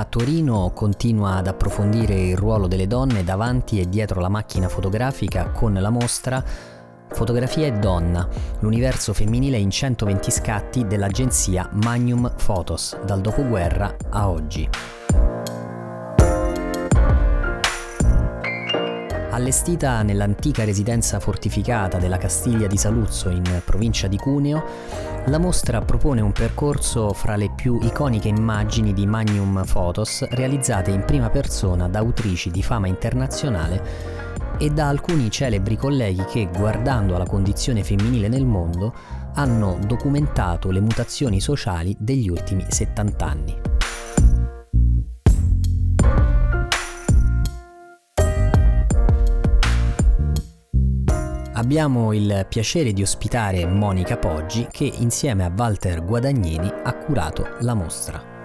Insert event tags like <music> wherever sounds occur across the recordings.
Camera Torino continua ad approfondire il ruolo delle donne davanti e dietro la macchina fotografica con la mostra Fotografia e donna, l'universo femminile in 120 scatti dell'agenzia Magnum Photos, dal dopoguerra a oggi. Allestita nell'antica residenza fortificata della Castiglia di Saluzzo in provincia di Cuneo, la mostra propone un percorso fra le più iconiche immagini di Magnum Photos realizzate in prima persona da autrici di fama internazionale e da alcuni celebri colleghi che, guardando alla condizione femminile nel mondo, hanno documentato le mutazioni sociali degli ultimi 70 anni. Abbiamo il piacere di ospitare Monica Poggi che insieme a Walter Guadagnini ha curato la mostra.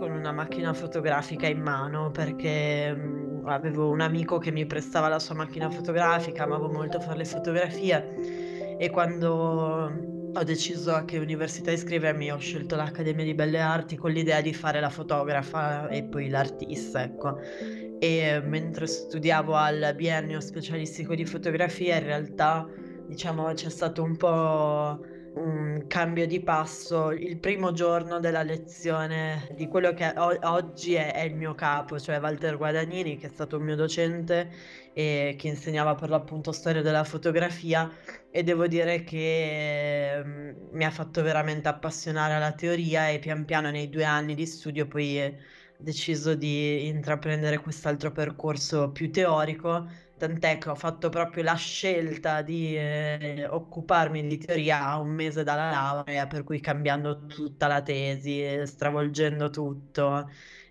Con una macchina fotografica in mano perché mh, avevo un amico che mi prestava la sua macchina fotografica, amavo molto fare le fotografie e quando ho deciso a che università iscrivermi ho scelto l'Accademia di Belle Arti con l'idea di fare la fotografa e poi l'artista, ecco. E mentre studiavo al biennio specialistico di fotografia in realtà diciamo c'è stato un po' un cambio di passo il primo giorno della lezione di quello che o- oggi è, è il mio capo, cioè Walter Guadagnini, che è stato un mio docente e che insegnava per l'appunto storia della fotografia. E devo dire che mm, mi ha fatto veramente appassionare alla teoria e pian piano nei due anni di studio poi ho deciso di intraprendere quest'altro percorso più teorico Tant'è che ho fatto proprio la scelta di eh, occuparmi di teoria a un mese dalla laurea, per cui cambiando tutta la tesi, stravolgendo tutto.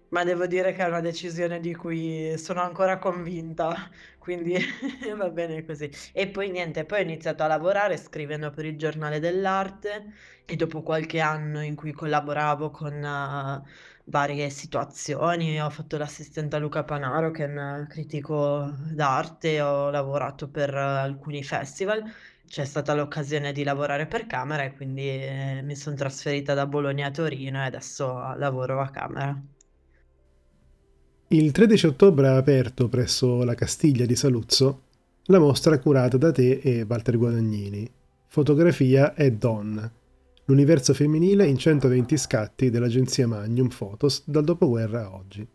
Ma devo dire che è una decisione di cui sono ancora convinta, <laughs> quindi <laughs> va bene così. E poi niente, poi ho iniziato a lavorare scrivendo per il giornale dell'arte e dopo qualche anno in cui collaboravo con uh, varie situazioni, ho fatto l'assistente a Luca Panaro che è un critico d'arte, ho lavorato per uh, alcuni festival, c'è stata l'occasione di lavorare per Camera e quindi eh, mi sono trasferita da Bologna a Torino e adesso lavoro a Camera. Il 13 ottobre ha aperto presso la Castiglia di Saluzzo la mostra curata da te e Walter Guadagnini, Fotografia e Donna, l'universo femminile in 120 scatti dell'agenzia Magnum Photos dal dopoguerra a oggi,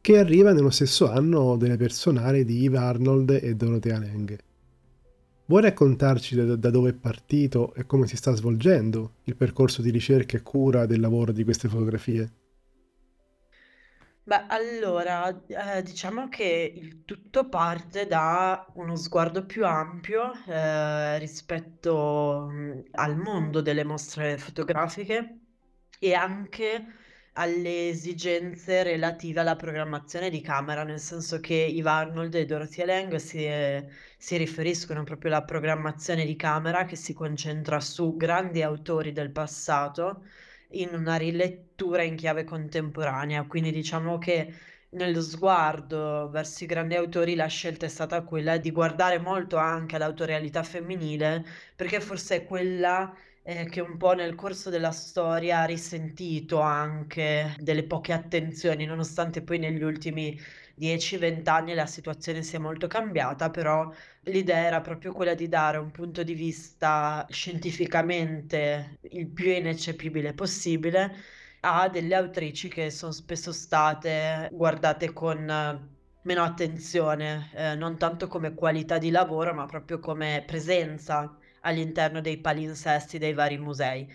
che arriva nello stesso anno delle personali di Eve Arnold e Dorothea Lange. Vuoi raccontarci da, da dove è partito e come si sta svolgendo il percorso di ricerca e cura del lavoro di queste fotografie? Beh, allora, ehm, diciamo che il tutto parte da uno sguardo più ampio, ehm, rispetto, mhmm, al mondo delle mostre fotografiche e anche alle esigenze relative alla programmazione di camera, nel senso che Eve Arnold e Dorothea Lange si ehm, si riferiscono proprio alla programmazione di camera che si concentra su grandi autori del passato in una rilettura in chiave contemporanea. Quindi diciamo che nello sguardo verso i grandi autori la scelta è stata quella di guardare molto anche all'autorialità femminile, perché forse è quella eh, che un po' nel corso della storia ha risentito anche delle poche attenzioni, nonostante poi negli ultimi 10-20 anni la situazione sia molto cambiata, però l'idea era proprio quella di dare un punto di vista scientificamente il più ineccepibile possibile a delle autrici che son spesso state guardate con meno attenzione, ehm, non tanto come qualità di lavoro, ma proprio come presenza all'interno dei palinsesti dei vari musei.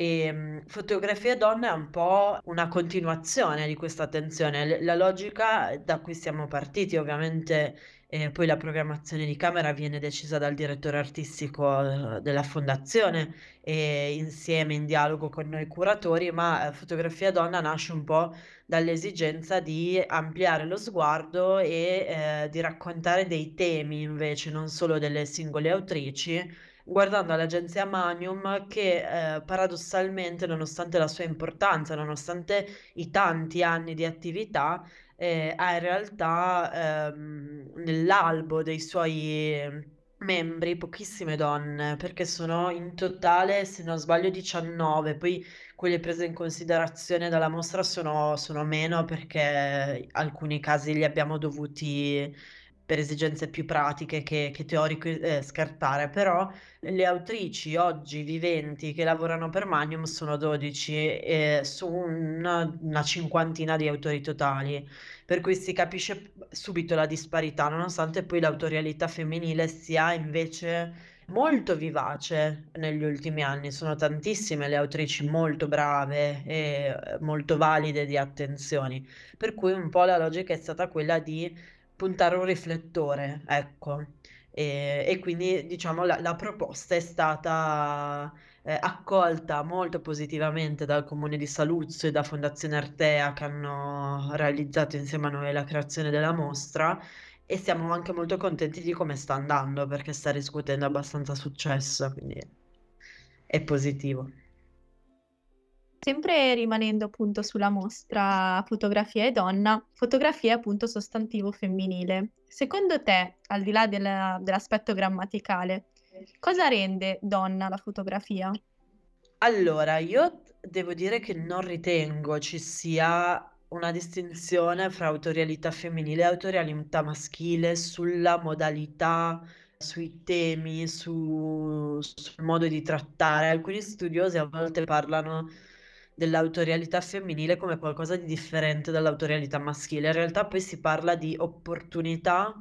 Ehm, Fotografia Donna è un po' una continuazione di questa attenzione. L la logica da cui siamo partiti ovviamente e poi la programmazione di camera viene decisa dal direttore artistico, uhm, della fondazione e insieme in dialogo con noi curatori, ma, Fotografia Donna nasce un po' dall'esigenza di ampliare lo sguardo e, di raccontare dei temi invece, non solo delle singole autrici, guardando all'agenzia Magnum che, ehm, paradossalmente, nonostante la sua importanza, nonostante i tanti anni di attività, ehm, ha in realtà, ehm, nell'albo dei suoi membri pochissime donne, perché sono in totale, se non sbaglio 19, poi quelle prese in considerazione dalla mostra sono sono meno perché alcuni casi li abbiamo dovuti per esigenze più pratiche che che teoriche, ehm, scartare, però le autrici oggi viventi che lavorano per Magnum sono 12, ehm, su un una cinquantina di autori totali, per cui si capisce subito la disparità, nonostante poi l'autorialità femminile sia invece molto vivace negli ultimi anni. Sono tantissime le autrici molto brave e, ehm, molto valide di attenzioni, per cui un po' la logica è stata quella di puntare un riflettore, ecco. Ehm, e quindi diciamo la la proposta è stata, ehm, accolta molto positivamente dal Comune di Saluzzo e da Fondazione Artea che hanno realizzato insieme a noi la creazione della mostra e siamo anche molto contenti di come sta andando, perché sta riscuotendo abbastanza successo, quindi è positivo. Sempre rimanendo appunto sulla mostra fotografia e donna, fotografia è appunto sostantivo femminile. Secondo te, al di là del dell'aspetto grammaticale, cosa rende donna la fotografia? Allora, io devo dire che non ritengo ci sia una distinzione fra autorialità femminile e autorialità maschile sulla modalità, sui temi, su sul modo di trattare. Alcuni studiosi a volte parlano dell'autorialità femminile come qualcosa di differente dall'autorialità maschile. In realtà poi si parla di opportunità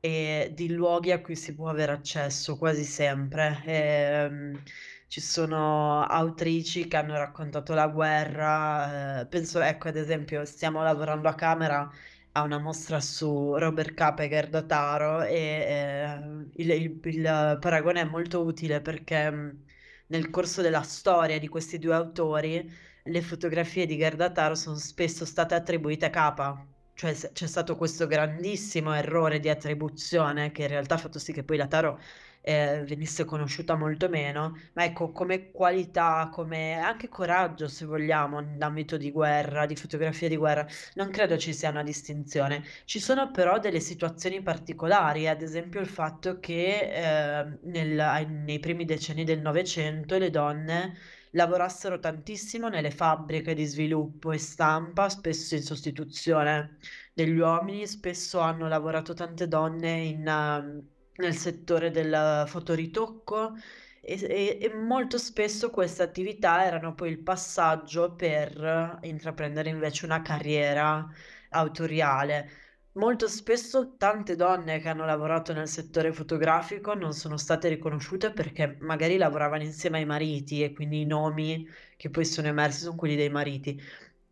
e di luoghi a cui si può avere accesso quasi sempre. Ehm, ci sono autrici che hanno raccontato la guerra, ehm, penso ecco ad esempio stiamo lavorando a camera a una mostra su Robert Kapeger da Taro e, ehm, il il il paragone è molto utile perché, mhmm, nel corso della storia di questi 2 autori, le fotografie di Gerda Taro son spesso state attribuite a Capa. Cioè c'è stato questo grandissimo errore di attribuzione che in realtà ha fatto sì che poi la Ehm, venisse conosciuta molto meno, ma ecco come qualità, come anche coraggio se vogliamo, in ambito di guerra, di fotografia di guerra, non credo ci sia una distinzione. Ci sono però delle situazioni particolari, ad esempio il fatto che, ehm, nel nei primi decenni del Novecento le donne lavorassero tantissimo nelle fabbriche di sviluppo e stampa, spesso in sostituzione degli uomini, spesso hanno lavorato tante donne in mhmm, nel settore del fotoritocco e e e molto spesso queste attività erano poi il passaggio per intraprendere invece una carriera autoriale. Molto spesso tante donne che hanno lavorato nel settore fotografico non sono state riconosciute perché magari lavoravano insieme ai mariti e quindi i nomi che poi sono emersi son quelli dei mariti.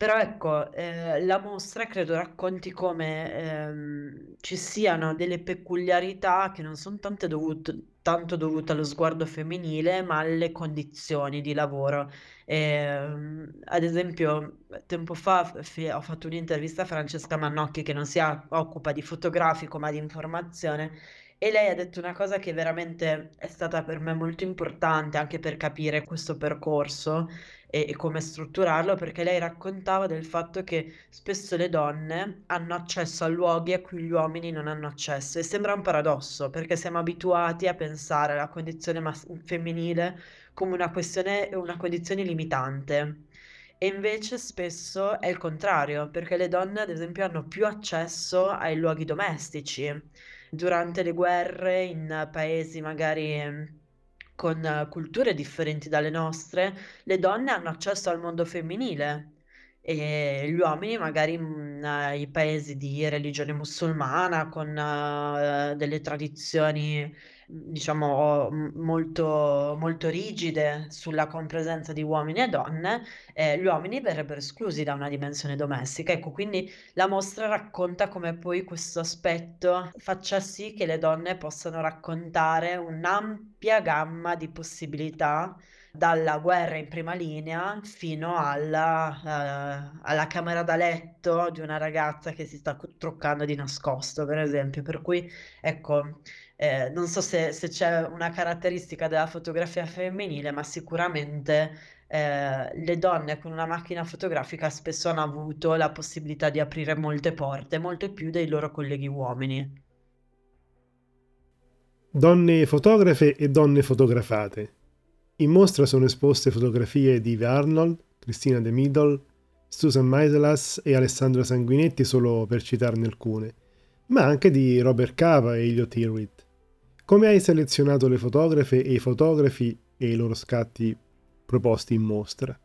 Però ecco, ehm, la mostra credo racconti come, ehm, ci siano delle peculiarità che non son tante dovut tanto dovute allo sguardo femminile, ma alle condizioni di lavoro. Ehm, ad esempio, tempo fa f ho fatto un'intervista a Francesca Mannocchi che non si occupa di fotografico, ma di informazione, e lei ha detto una cosa che veramente è stata per me molto importante, anche per capire questo percorso e e come strutturarlo, perché lei raccontava del fatto che spesso le donne hanno accesso a luoghi a cui gli uomini non hanno accesso e sembra un paradosso, perché siamo abituati a pensare alla condizione mas femminile come una questione una condizione limitante. E invece spesso è il contrario, perché le donne ad esempio hanno più accesso ai luoghi domestici. Durante le guerre in paesi magari, con culture differenti dalle nostre, le donne hanno accesso al mondo femminile e gli uomini magari in i paesi di religione musulmana con eh, delle tradizioni diciamo m molto molto rigide sulla compresenza di uomini e donne, ehm, gli uomini verrebbero esclusi da una dimensione domestica. Ecco, quindi la mostra racconta come poi questo aspetto faccia sì che le donne possano raccontare un'ampia gamma di possibilità dalla guerra in prima linea fino alla ehm, alla camera da letto di una ragazza che si sta truccando di nascosto, per esempio. Per cui, ecco, ehm, non so se se c'è una caratteristica della fotografia femminile, ma sicuramente, ehm, le donne con una macchina fotografica spesso hanno avuto la possibilità di aprire molte porte, molte più dei loro colleghi uomini. Donne fotografe e donne fotografate. In mostra sono esposte fotografie di Eve Arnold, Cristina De Middle, Susan Meiselas e Alessandro Sanguinetti, solo per citarne alcune, ma anche di Robert Cava e Elliot Hewitt. Come hai selezionato le fotografe e i fotografi e i loro scatti proposti in mostra?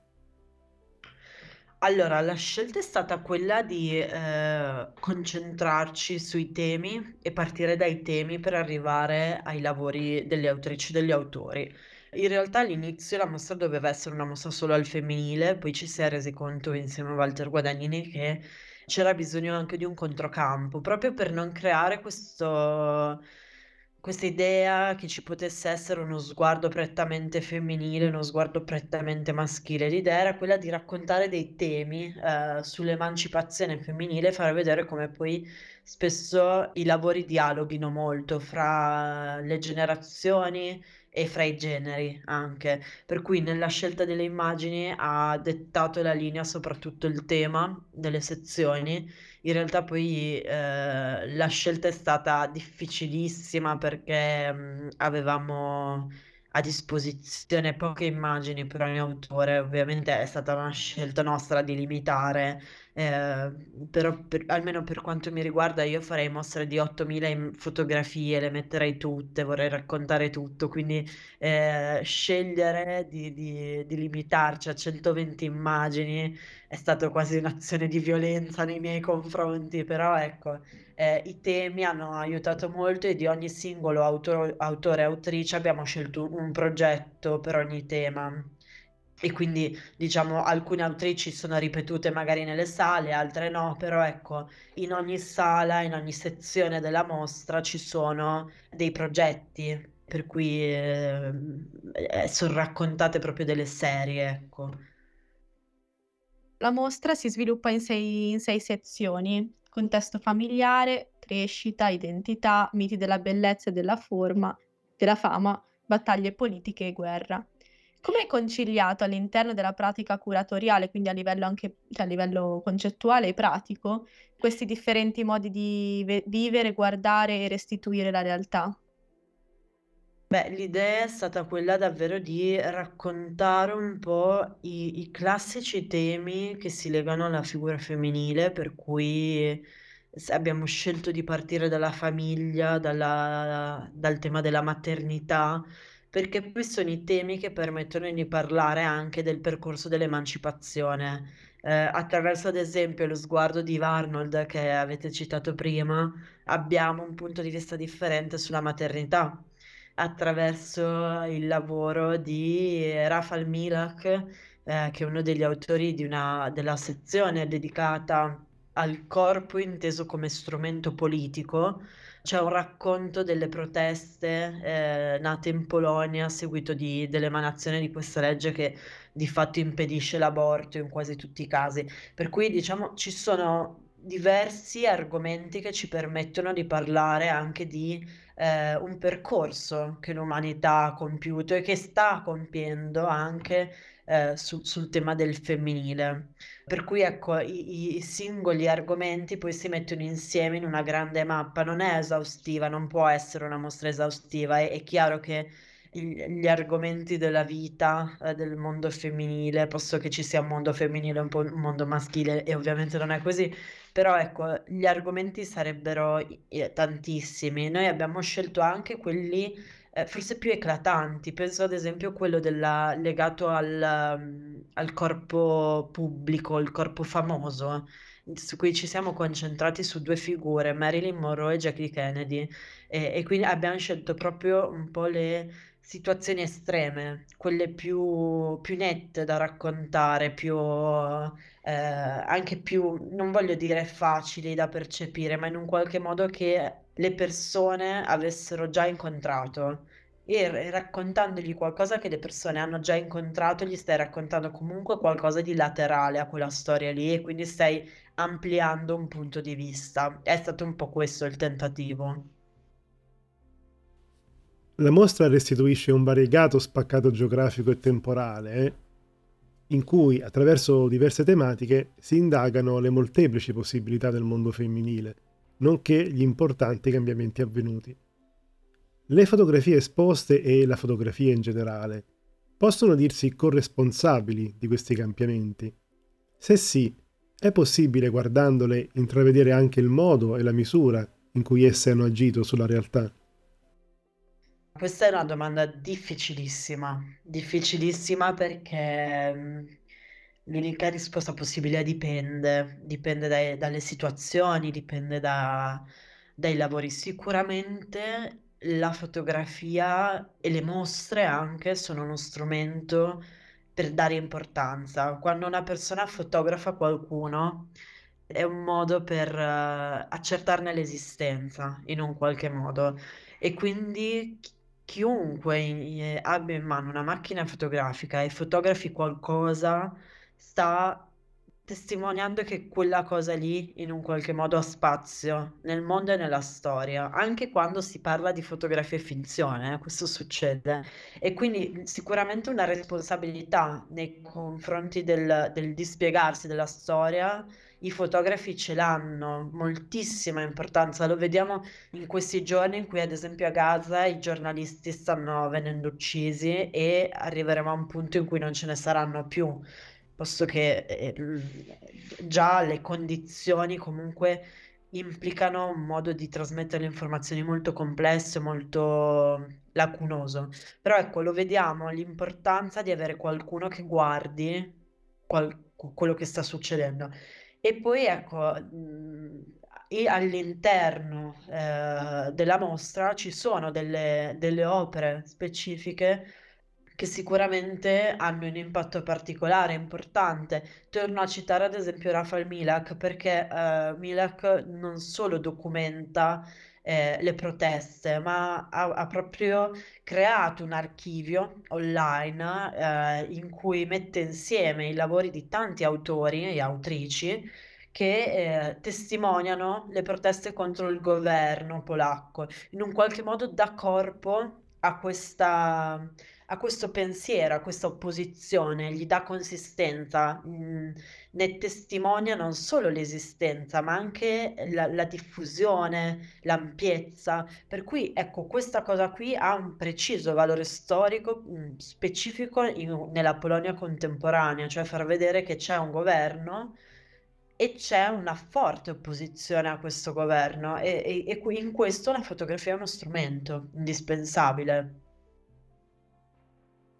Allora, la scelta è stata quella di, ehm, concentrarci sui temi e partire dai temi per arrivare ai lavori delle autrici e degli autori. In realtà all'inizio la mostra doveva essere una mostra solo al femminile, poi ci si è resi conto insieme a Walter Guadagnini che c'era bisogno anche di un controcampo, proprio per non creare questo questa idea che ci potesse essere uno sguardo prettamente femminile, uno sguardo prettamente maschile. L'idea era quella di raccontare dei temi, ehm, sull'emancipazione femminile e far vedere come poi spesso i lavori dialoghino molto fra le generazioni, e fra i generi anche. Per cui nella scelta delle immagini ha dettato la linea soprattutto il tema delle sezioni. In realtà poi, ehm, la scelta è stata difficilissima perché, mhmm, avevamo a disposizione poche immagini per ogni autore. Ovviamente è stata una scelta nostra di limitare Ehm, però per almeno per quanto mi riguarda io farei mostre di 8000 im fotografie, le metterei tutte, vorrei raccontare tutto, quindi, ehm, scegliere di di di limitarci a 120 immagini è stato quasi un'azione di violenza nei miei confronti, però ecco, ehm, i temi hanno aiutato molto e di ogni singolo auto autore e autrice abbiamo scelto un progetto per ogni tema. E quindi, diciamo, alcune autrici sono ripetute magari nelle sale, altre no, però ecco, in ogni sala, in ogni sezione della mostra ci sono dei progetti, per cui, ehm, ehm, son raccontate proprio delle serie, ecco. La mostra si sviluppa in 6 in 6 sezioni: contesto familiare, crescita, identità, miti della bellezza e della forma della fama, battaglie politiche e guerra. Come hai conciliato all'interno della pratica curatoriale, quindi a livello anche cioè a livello concettuale e pratico, questi differenti modi di ve vivere, guardare e restituire la realtà? Beh, l'idea è stata quella davvero di raccontare un po' i i classici temi che si legano alla figura femminile, per cui s abbiamo scelto di partire dalla famiglia, dalla dal tema della maternità, perché poi sono i temi che permettono di parlare anche del percorso dell'emancipazione, ehm, attraverso ad esempio lo sguardo di Arnold che avete citato prima, abbiamo un punto di vista differente sulla maternità. Attraverso il lavoro di Rafal Milak, ehm, che è uno degli autori di una della sezione dedicata al corpo inteso come strumento politico, c'è un racconto delle proteste, ehm, nate in Polonia a seguito di dell'emanazione di questa legge che di fatto impedisce l'aborto in quasi tutti i casi. Per cui diciamo ci sono diversi argomenti che ci permettono di parlare anche di, ehm, un percorso che l'umanità ha compiuto e che sta compiendo anche, ehm, su sul tema del femminile. Per cui ecco, i i singoli argomenti poi si mettono insieme in una grande mappa. Non è esaustiva, non può essere una mostra esaustiva. È è chiaro che gli argomenti della vita, ehm, del mondo femminile, posto che ci sia un mondo femminile e un un mondo maschile e ovviamente non è così, però ecco, gli argomenti sarebbero i ehm, tantissimi. Noi abbiamo scelto anche quelli, eh, forse più eclatanti. Penso ad esempio quello della, legato al, um, al corpo pubblico, il corpo famoso, su cui ci siamo concentrati su due figure, Marilyn Monroe e Jackie Kennedy, e, e quindi abbiamo scelto proprio un po' le situazioni estreme, quelle più, più nette da raccontare, più, eh, anche più, non voglio dire facili da percepire, ma in un qualche modo che le persone avessero già incontrato. E raccontandogli qualcosa che le persone hanno già incontrato, gli stai raccontando comunque qualcosa di laterale a quella storia lì e quindi stai ampliando un punto di vista. È stato un po' questo il tentativo. La mostra restituisce un variegato spaccato geografico e temporale, in cui, attraverso diverse tematiche, si indagano le molteplici possibilità del mondo femminile, nonché gli importanti cambiamenti avvenuti. Le fotografie esposte e la fotografia in generale possono dirsi corresponsabili di questi cambiamenti? Se sì, è possibile guardandole intravedere anche il modo e la misura in cui esse hanno agito sulla realtà? Questa è una domanda difficilissima, difficilissima perché mm, l'unica risposta possibile dipende, dipende dai- dalle situazioni, dipende da- dai lavori. Sicuramente la fotografia e le mostre anche sono uno strumento per dare importanza. Quando una persona fotografa qualcuno, è un modo per eh, accertarne l'esistenza in un qualche modo. E quindi chiunque in- abbia in mano una macchina fotografica e fotografi qualcosa, sta testimoniando che quella cosa lì in un qualche modo ha spazio nel mondo e nella storia, anche quando si parla di fotografia e finzione, eh, questo succede. E quindi sicuramente una responsabilità nei confronti del, del dispiegarsi della storia i fotografi ce l'hanno, moltissima importanza. Lo vediamo in questi giorni in cui, ad esempio, a Gaza i giornalisti stanno venendo uccisi e arriveremo a un punto in cui non ce ne saranno più, posto che eh, già le condizioni comunque implicano un modo di trasmettere le informazioni molto complesso e molto lacunoso. Però ecco, lo vediamo, l'importanza di avere qualcuno che guardi qual- quello che sta succedendo. E poi ecco, mhmm, e all'interno, ehm, della mostra ci sono delle delle opere specifiche che sicuramente hanno un impatto particolare, importante. Torno a citare ad esempio Rafael Milak perché, ehm, Milak non solo documenta eh, le proteste, ma ha, ha, proprio creato un archivio online eh, in cui mette insieme i lavori di tanti autori e autrici che eh, testimoniano le proteste contro il governo polacco, in un qualche modo dà corpo a questa a questo pensiero, a questa opposizione, gli dà consistenza, mh, mm, ne testimonia non solo l'esistenza, ma anche la, la diffusione, l'ampiezza. Per cui, ecco, questa cosa qui ha un preciso valore storico mh, mm, specifico in, nella Polonia contemporanea, cioè far vedere che c'è un governo e c'è una forte opposizione a questo governo e, e, e in questo la fotografia è uno strumento indispensabile.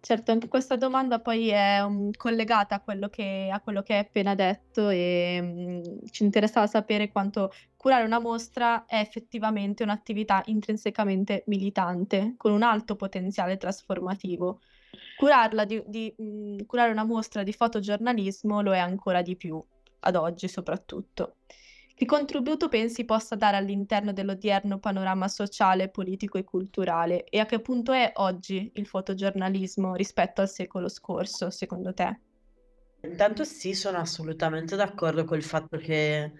Certo, anche questa domanda poi è um, collegata a quello che, a quello che hai appena detto e um, ci interessava sapere quanto curare una mostra è effettivamente un'attività intrinsecamente militante, con un alto potenziale trasformativo. Di, di, mh, curare una mostra di fotogiornalismo lo è ancora di più, ad oggi soprattutto. Che contributo pensi possa dare all'interno dell'odierno panorama sociale, politico e culturale? E a che punto è oggi il fotogiornalismo rispetto al secolo scorso, secondo te? Intanto sì, sono assolutamente d'accordo col fatto che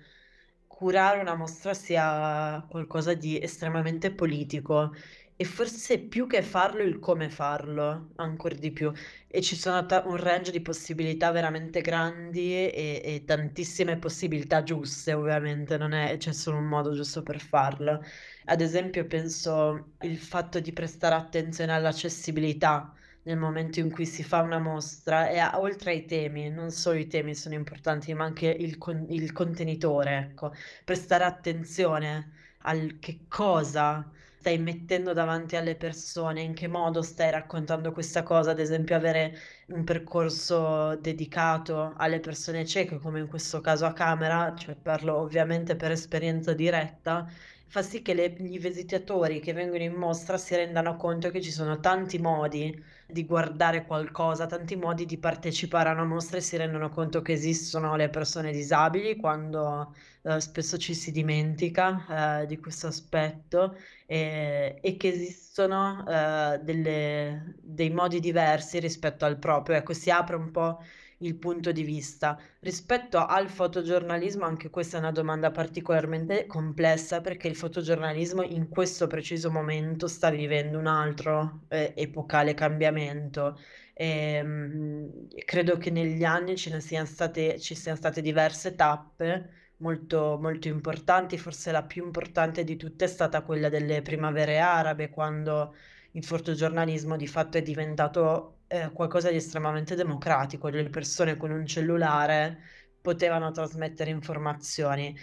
curare una mostra sia qualcosa di estremamente politico e forse più che farlo, il come farlo, ancor di più. E ci sono ta- un range di possibilità veramente grandi e, e tantissime possibilità giuste, ovviamente, non è c'è solo un modo giusto per farlo. Ad esempio, penso il fatto di prestare attenzione all'accessibilità nel momento in cui si fa una mostra e a- oltre ai temi, non solo i temi sono importanti, ma anche il, con- il contenitore, ecco, prestare attenzione al che cosa stai mettendo davanti alle persone, in che modo stai raccontando questa cosa, ad esempio avere un percorso dedicato alle persone cieche, come in questo caso a camera, cioè parlo ovviamente per esperienza diretta, fa sì che le, gli visitatori che vengono in mostra si rendano conto che ci sono tanti modi di guardare qualcosa, tanti modi di partecipare a una mostra e si rendono conto che esistono le persone disabili quando eh, spesso ci si dimentica eh, di questo aspetto e, e che esistono eh, delle, dei modi diversi rispetto al proprio. Ecco, si apre un po' il punto di vista. Rispetto al fotogiornalismo, anche questa è una domanda particolarmente complessa perché il fotogiornalismo in questo preciso momento sta vivendo un altro eh, epocale cambiamento. E, ehm, mh, credo che negli anni ce ne siano state, ci siano state diverse tappe molto, molto importanti, forse la più importante di tutte è stata quella delle primavere arabe, quando il fotogiornalismo di fatto è diventato eh, qualcosa di estremamente democratico, le persone con un cellulare potevano trasmettere informazioni.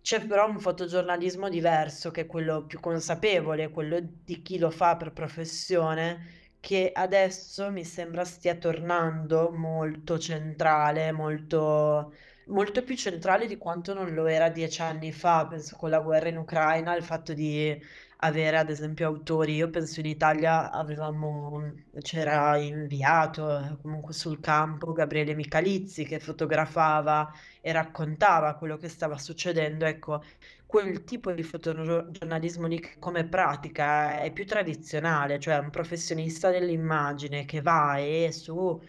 C'è però un fotogiornalismo diverso, che è quello più consapevole, quello di chi lo fa per professione, che adesso mi sembra stia tornando molto centrale, molto molto più centrale di quanto non lo era dieci anni fa, penso con la guerra in Ucraina, il fatto di avere ad esempio autori, io penso in Italia avevamo, c'era inviato comunque sul campo Gabriele Michalizzi che fotografava e raccontava quello che stava succedendo, ecco, quel tipo di fotogiornalismo lì come pratica è più tradizionale, cioè un professionista dell'immagine che va e su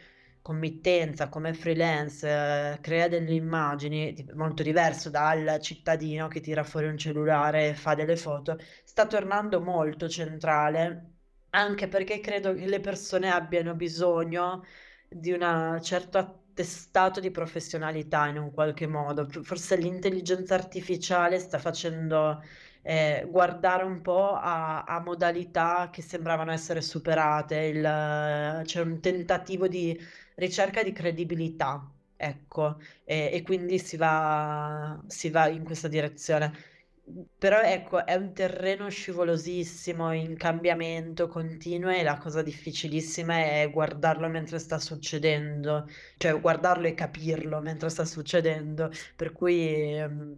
committenza, come freelance, eh, crea delle immagini molto diverso dal cittadino che tira fuori un cellulare e fa delle foto, sta tornando molto centrale, anche perché credo che le persone abbiano bisogno di un certo attestato di professionalità in un qualche modo. Forse l'intelligenza artificiale sta facendo eh, guardare un po' a, a, modalità che sembravano essere superate, il, c'è un tentativo di ricerca di credibilità, ecco, e, e quindi si va, si va in questa direzione. Però ecco, è un terreno scivolosissimo, in cambiamento continuo e la cosa difficilissima è guardarlo mentre sta succedendo, cioè guardarlo e capirlo mentre sta succedendo, per cui ehm,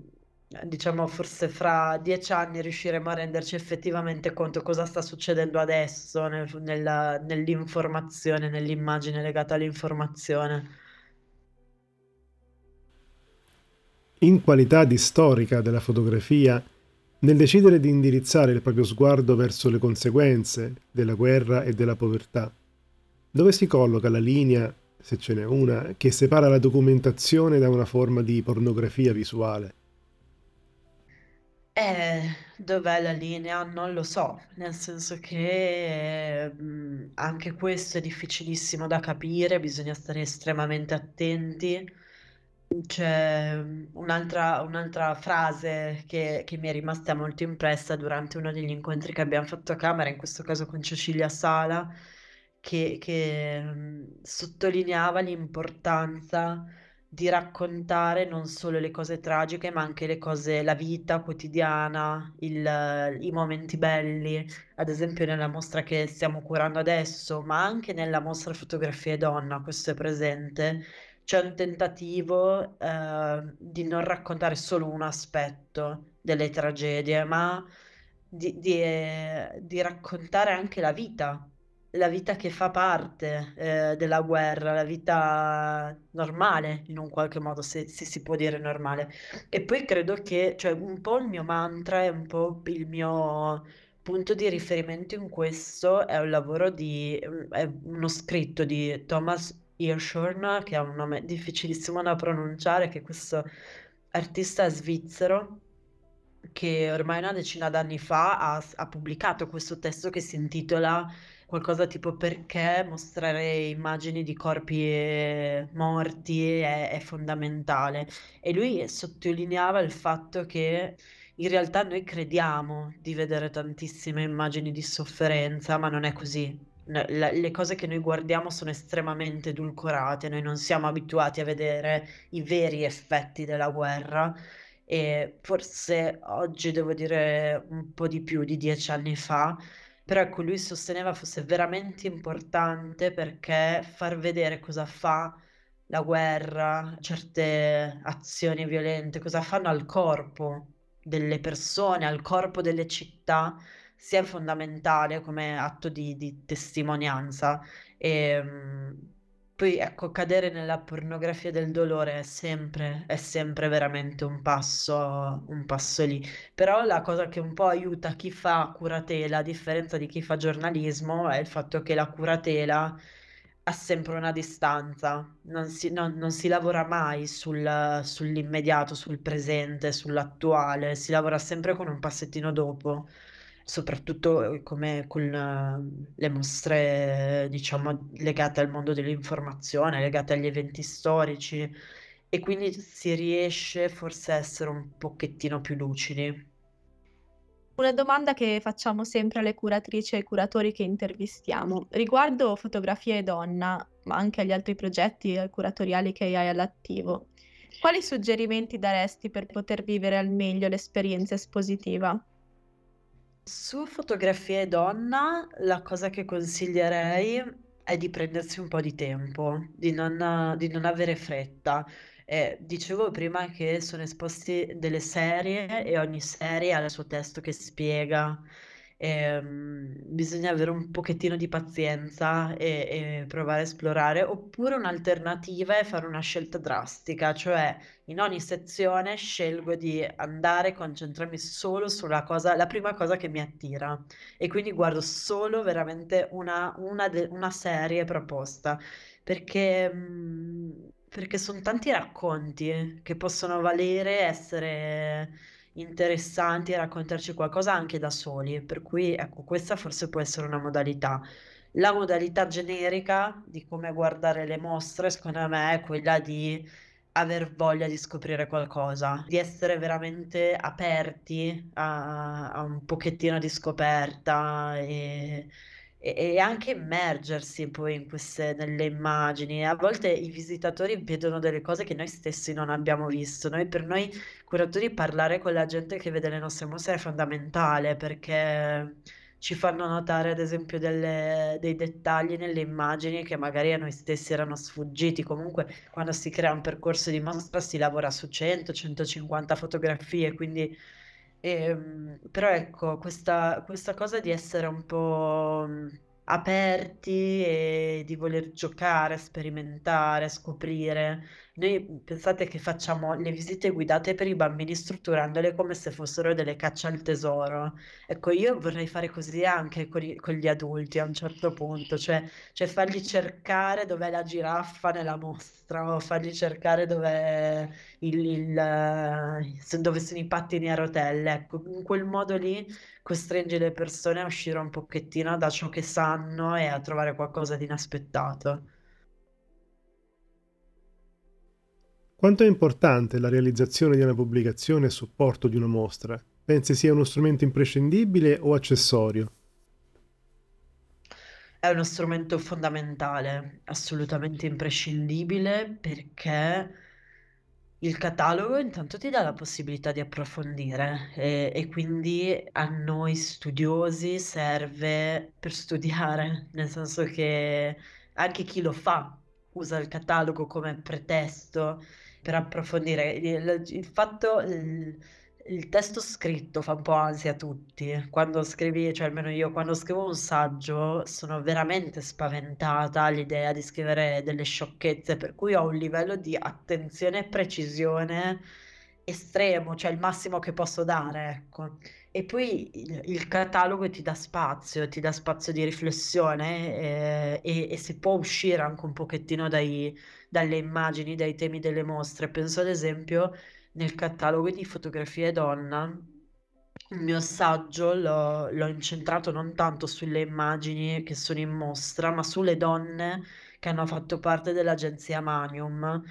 diciamo forse fra dieci anni riusciremo a renderci effettivamente conto cosa sta succedendo adesso nel, nella, nell'informazione, nell'immagine legata all'informazione. In qualità di storica della fotografia, nel decidere di indirizzare il proprio sguardo verso le conseguenze della guerra e della povertà, dove si colloca la linea, se ce n'è una, che separa la documentazione da una forma di pornografia visuale? Eh, dov'è la linea? Non lo so, nel senso che mh, anche questo è difficilissimo da capire, bisogna stare estremamente attenti. C'è un'altra, un'altra frase che, che mi è rimasta molto impressa durante uno degli incontri che abbiamo fatto a Camera, in questo caso con Cecilia Sala, che, che mh, sottolineava l'importanza di raccontare non solo le cose tragiche, ma anche le cose, la vita quotidiana, il, i momenti belli, ad esempio nella mostra che stiamo curando adesso, ma anche nella mostra Fotografie Donna, questo è presente. C'è un tentativo eh, di non raccontare solo un aspetto delle tragedie, ma di, di, eh, di raccontare anche la vita la vita che fa parte eh, della guerra, la vita normale, in un qualche modo, se, se, si può dire normale. E poi credo che, cioè, un po' il mio mantra e un po' il mio punto di riferimento in questo è un lavoro di, è uno scritto di Thomas Hirschhorn, che ha un nome difficilissimo da pronunciare, che è questo artista svizzero che ormai una decina d'anni fa ha, ha pubblicato questo testo che si intitola qualcosa tipo perché mostrare immagini di corpi eh, morti è, è fondamentale. E lui sottolineava il fatto che in realtà noi crediamo di vedere tantissime immagini di sofferenza, ma non è così. Le cose che noi guardiamo sono estremamente edulcorate, noi non siamo abituati a vedere i veri effetti della guerra e forse oggi devo dire un po' di più di 10 anni fa, però ecco lui sosteneva fosse veramente importante perché far vedere cosa fa la guerra, certe azioni violente, cosa fanno al corpo delle persone, al corpo delle città, sia fondamentale come atto di di testimonianza. Ehm, poi ecco, cadere nella pornografia del dolore è sempre è sempre veramente un passo un passo lì. Però la cosa che un po' aiuta chi fa curatela, a differenza di chi fa giornalismo, è il fatto che la curatela ha sempre una distanza, non si non non si lavora mai sul sull'immediato, sul presente, sull'attuale, si lavora sempre con un passettino dopo, soprattutto, uhm, come con le mostre, diciamo, legate al mondo dell'informazione, legate agli eventi storici e quindi si riesce forse a essere un pochettino più lucidi. Una domanda che facciamo sempre alle curatrici e ai curatori che intervistiamo. Riguardo Fotografia e Donna, ma anche agli altri progetti eh, curatoriali che hai all'attivo, quali suggerimenti daresti per poter vivere al meglio l'esperienza espositiva? Su Fotografia e Donna, la cosa che consiglierei è di prendersi un po' di tempo, di non di non avere fretta. Ehm, dicevo prima che sono esposti delle serie e ogni serie ha il suo testo che spiega. Ehm, bisogna avere un pochettino di pazienza e e provare a esplorare, oppure un'alternativa è fare una scelta drastica, cioè in ogni sezione scelgo di andare e concentrarmi solo sulla cosa la prima cosa che mi attira e quindi guardo solo veramente una una de una serie proposta, perché mhmm, perché son tanti racconti che possono valere, essere interessanti e raccontarci qualcosa anche da soli, per cui ecco, questa forse può essere una modalità. La modalità generica di come guardare le mostre, secondo me, è quella di aver voglia di scoprire qualcosa, di essere veramente aperti a a un pochettino di scoperta, e e anche immergersi poi in queste nelle immagini. A volte i visitatori vedono delle cose che noi stessi non abbiamo visto. Noi per noi curatori parlare con la gente che vede le nostre mostre è fondamentale, perché ci fanno notare ad esempio delle dei dettagli nelle immagini che magari a noi stessi erano sfuggiti. Comunque quando si crea un percorso di mostra si lavora su 100, 150 fotografie, quindi Ehm, però ecco, questa questa cosa di essere un po', mhmm, aperti e di voler giocare, sperimentare, scoprire. Noi, mhmm, pensate che facciamo le visite guidate per i bambini strutturandole come se fossero delle caccia al tesoro. Ecco, io vorrei fare così anche con i con gli adulti a un certo punto, cioè cioè fargli cercare dov'è la giraffa nella mostra o fargli cercare dov'è il il dove sono i pattini a rotelle, ecco. In quel modo lì costringi le persone a uscire un pochettino da ciò che sanno e a trovare qualcosa di inaspettato. Quanto è importante la realizzazione di una pubblicazione a supporto di una mostra? Pensi sia uno strumento imprescindibile o accessorio? È uno strumento fondamentale, assolutamente imprescindibile, perché il catalogo intanto ti dà la possibilità di approfondire, e e quindi a noi studiosi serve per studiare, <laughs> nel senso che anche chi lo fa usa il catalogo come pretesto per approfondire. Il il fatto il il testo scritto fa un po' ansia a tutti. Quando scrivi cioè almeno io quando scrivo un saggio sono veramente spaventata all'idea di scrivere delle sciocchezze, per cui ho un livello di attenzione e precisione estremo, cioè il massimo che posso dare, ecco. E poi il il catalogo ti dà spazio, ti dà spazio di riflessione, ehm, e e si può uscire anche un pochettino dai dalle immagini, dai temi delle mostre. Penso ad esempio nel catalogo di fotografie donna, il mio saggio l'ho l'ho incentrato non tanto sulle immagini che sono in mostra, ma sulle donne che hanno fatto parte dell'agenzia Manium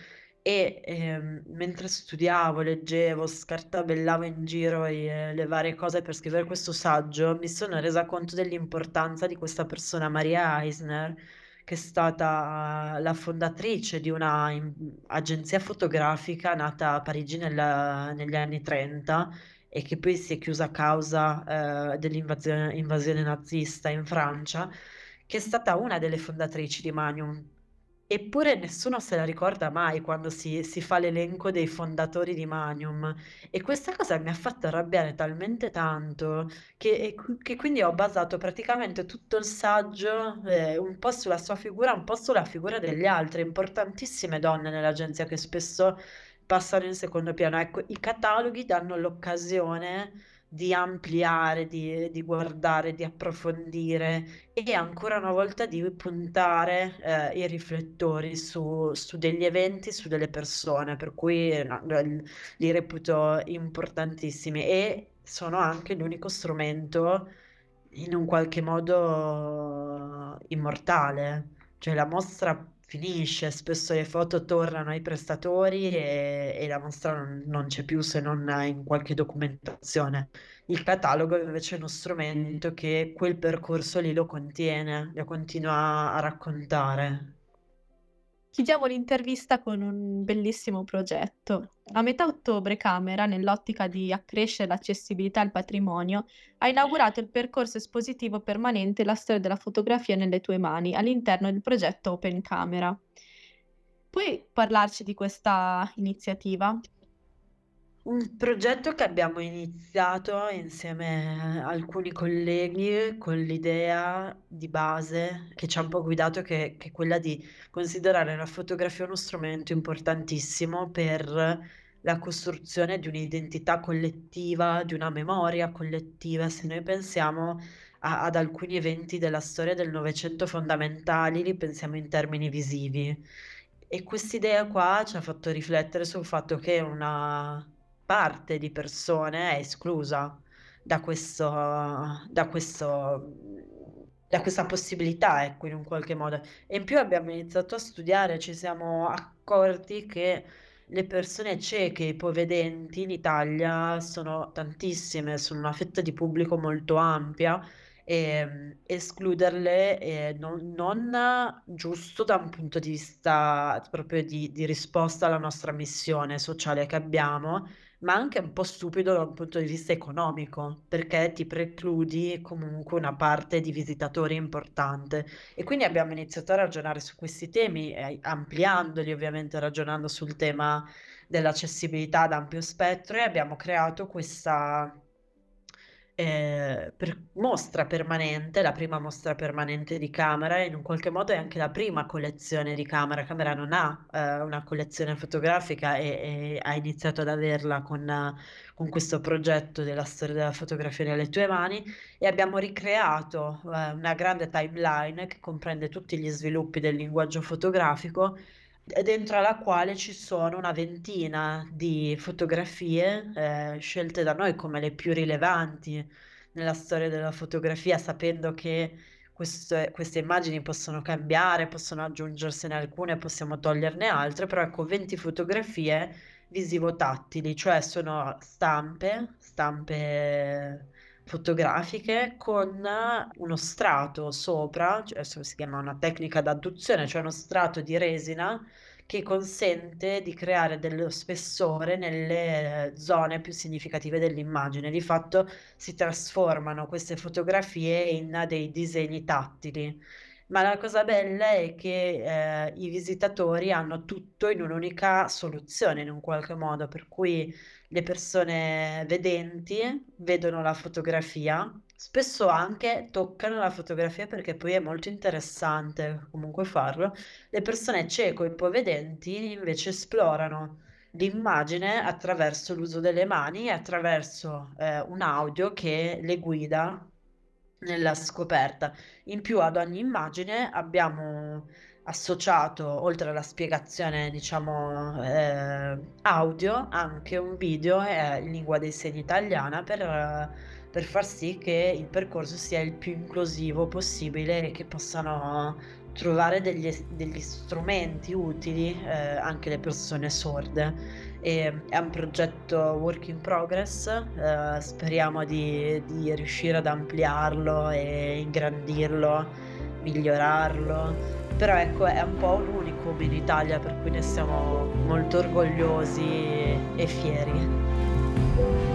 e, ehm, mentre studiavo, leggevo, scartabellavo in giro i ehm, le varie cose per scrivere questo saggio, mi sono resa conto dell'importanza di questa persona, Maria Eisner, che è stata la fondatrice di una agenzia fotografica nata a Parigi nel, negli anni 30 e che poi si è chiusa a causa eh, dell'invasione nazista in Francia, che è stata una delle fondatrici di Magnum. Eppure nessuno se la ricorda mai quando si, si fa l'elenco dei fondatori di Magnum. E questa cosa mi ha fatto arrabbiare talmente tanto che, che quindi ho basato praticamente tutto il saggio eh, un po' sulla sua figura, un po' sulla figura degli altri, importantissime donne nell'agenzia che spesso passano in secondo piano. Ecco, i cataloghi danno l'occasione di ampliare, di, di guardare, di approfondire e ancora una volta di puntare eh, i riflettori su, su, degli eventi, su delle persone, per cui no, li reputo importantissimi e sono anche l'unico strumento in un qualche modo immortale, cioè la mostra finisce, spesso le foto tornano ai prestatori e, e la mostra non, non, c'è più se non in qualche documentazione. Il catalogo invece è uno strumento che quel percorso lì lo contiene, lo continua a raccontare. Chiudiamo l'intervista con un bellissimo progetto. A metà ottobre Camera, nell'ottica di accrescere l'accessibilità al patrimonio, ha inaugurato il percorso espositivo permanente La storia della fotografia nelle tue mani all'interno del progetto Open Camera. Puoi parlarci di questa iniziativa? Un progetto che abbiamo iniziato insieme a alcuni colleghi con l'idea di base che ci ha un po' guidato, che, che è quella di considerare la fotografia uno strumento importantissimo per la costruzione di un'identità collettiva, di una memoria collettiva. Se noi pensiamo a- ad alcuni eventi della storia del Novecento fondamentali, li pensiamo in termini visivi. E quest'idea qua ci ha fatto riflettere sul fatto che una parte di persone è esclusa da questo, da questo, da questa possibilità, ecco, in un qualche modo. E in più abbiamo iniziato a studiare, ci siamo accorti che le persone cieche, ipovedenti in Italia sono tantissime, sono una fetta di pubblico molto ampia e ehm, escluderle è non, non giusto da un punto di vista proprio di, di risposta alla nostra missione sociale che abbiamo, ma anche un po' stupido da un punto di vista economico, perché ti precludi comunque una parte di visitatori importante. E quindi abbiamo iniziato a ragionare su questi temi, ampliandoli ovviamente, ragionando sul tema dell'accessibilità ad ampio spettro e abbiamo creato questa eh, per mostra permanente, la prima mostra permanente di Camera, in un qualche modo è anche la prima collezione di Camera. Camera non ha eh, una collezione fotografica e, e, ha iniziato ad averla con, con, questo progetto della storia della fotografia nelle tue mani e abbiamo ricreato eh, una grande timeline che comprende tutti gli sviluppi del linguaggio fotografico dentro alla quale ci sono una ventina di fotografie eh, scelte da noi come le più rilevanti nella storia della fotografia, sapendo che queste, queste immagini possono cambiare, possono aggiungersene alcune, possiamo toglierne altre, però ecco 20 fotografie visivo-tattili, cioè sono stampe, stampe fotografiche con uno strato sopra, cioè si chiama una tecnica d'adduzione, cioè uno strato di resina che consente di creare dello spessore nelle zone più significative dell'immagine. Di fatto si trasformano queste fotografie in dei disegni tattili. Ma la cosa bella è che eh, i visitatori hanno tutto in un'unica soluzione, in un qualche modo, per cui le persone vedenti vedono la fotografia, spesso anche toccano la fotografia perché poi è molto interessante comunque farlo. Le persone cieco e ipovedenti invece esplorano l'immagine attraverso l'uso delle mani e attraverso eh, un audio che le guida nella scoperta. In più ad ogni immagine abbiamo associato, oltre alla spiegazione, diciamo, eh, audio, anche un video eh, in lingua dei segni italiana per, eh, per, far sì che il percorso sia il più inclusivo possibile e che possano trovare degli, degli strumenti utili eh, anche le persone sorde. E, è un progetto work in progress, eh, speriamo di, di riuscire ad ampliarlo e ingrandirlo migliorarlo, però ecco è un po' un unicum in Italia per cui ne siamo molto orgogliosi e fieri.